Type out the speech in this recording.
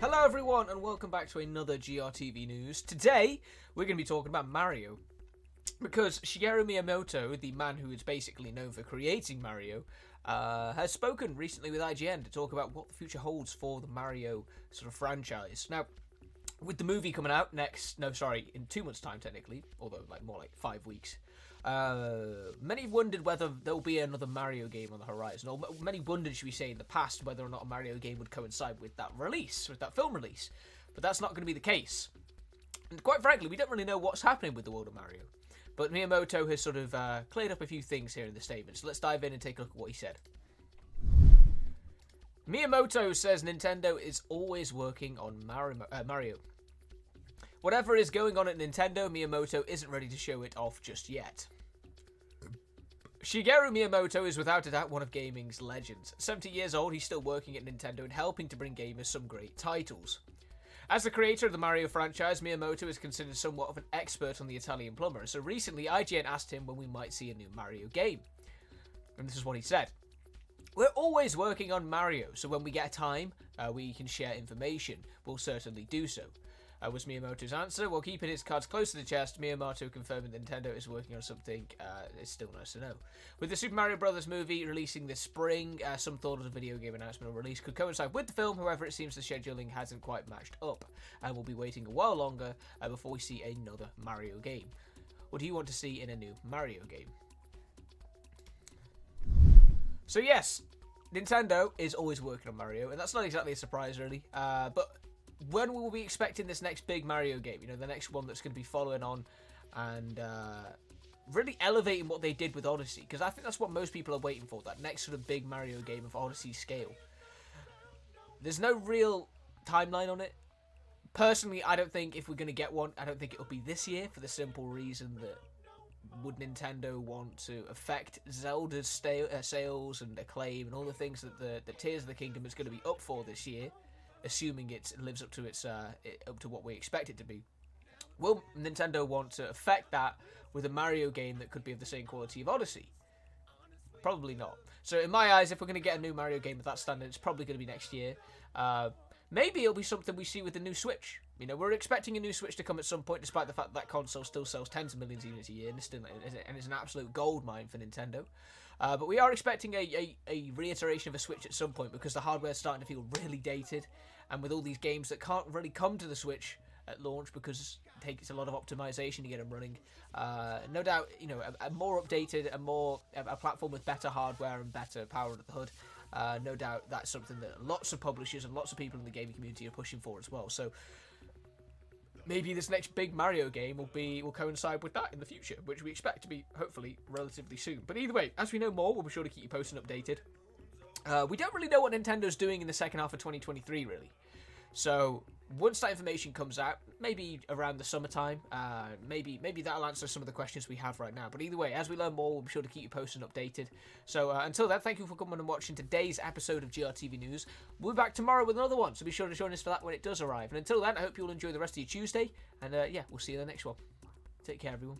Hello, everyone, and welcome back to another GRTV news. Today, we're going to be talking about Mario. Because Shigeru Miyamoto, the man who is basically known for creating Mario, uh, has spoken recently with IGN to talk about what the future holds for the Mario sort of franchise. Now, with the movie coming out next, no, sorry, in two months' time, technically, although like more like five weeks. Uh, many wondered whether there'll be another Mario game on the horizon, or many wondered, should we say, in the past, whether or not a Mario game would coincide with that release, with that film release. But that's not going to be the case. And quite frankly, we don't really know what's happening with the world of Mario. But Miyamoto has sort of uh, cleared up a few things here in the statement, so let's dive in and take a look at what he said. Miyamoto says Nintendo is always working on Mario. Uh, Mario. Whatever is going on at Nintendo, Miyamoto isn't ready to show it off just yet. Shigeru Miyamoto is without a doubt one of gaming's legends. 70 years old, he's still working at Nintendo and helping to bring gamers some great titles. As the creator of the Mario franchise, Miyamoto is considered somewhat of an expert on the Italian plumber, so recently IGN asked him when we might see a new Mario game. And this is what he said. We're always working on Mario, so when we get time, uh, we can share information. We'll certainly do so. Uh, was Miyamoto's answer. While keeping his cards close to the chest, Miyamoto confirming Nintendo is working on something. Uh, it's still nice to know. With the Super Mario Bros. movie releasing this spring, uh, some thought of the video game announcement or release could coincide with the film. However, it seems the scheduling hasn't quite matched up, and we'll be waiting a while longer uh, before we see another Mario game. What do you want to see in a new Mario game? So yes, Nintendo is always working on Mario, and that's not exactly a surprise, really. Uh, but when will we be expecting this next big Mario game? You know, the next one that's going to be following on and uh, really elevating what they did with Odyssey, because I think that's what most people are waiting for. That next sort of big Mario game of Odyssey scale. There's no real timeline on it. Personally, I don't think if we're going to get one, I don't think it'll be this year for the simple reason that would Nintendo want to affect Zelda's uh, sales and acclaim and all the things that the, the Tears of the Kingdom is going to be up for this year, assuming it lives up to its uh, it, up to what we expect it to be. Will Nintendo want to affect that with a Mario game that could be of the same quality of Odyssey? Probably not. So in my eyes, if we're going to get a new Mario game of that standard, it's probably going to be next year. Uh, maybe it'll be something we see with the new Switch. You know, we're expecting a new Switch to come at some point, despite the fact that, that console still sells tens of millions of units a year, and it's, still, and it's an absolute gold mine for Nintendo. Uh, but we are expecting a, a, a, reiteration of a Switch at some point because the hardware is starting to feel really dated, and with all these games that can't really come to the Switch at launch because it takes a lot of optimization to get them running. Uh, no doubt, you know, a, a more updated, a more a platform with better hardware and better power under the hood. Uh, no doubt that's something that lots of publishers and lots of people in the gaming community are pushing for as well. So maybe this next big Mario game will be will coincide with that in the future, which we expect to be hopefully relatively soon. But either way, as we know more, we'll be sure to keep you posted and updated. Uh, we don't really know what Nintendo's doing in the second half of 2023, really. So once that information comes out, maybe around the summertime, uh, maybe maybe that'll answer some of the questions we have right now. But either way, as we learn more, we'll be sure to keep you posted and updated. So uh, until then, thank you for coming and watching today's episode of GRTV News. We'll be back tomorrow with another one, so be sure to join us for that when it does arrive. And until then, I hope you'll enjoy the rest of your Tuesday, and uh, yeah, we'll see you in the next one. Take care, everyone.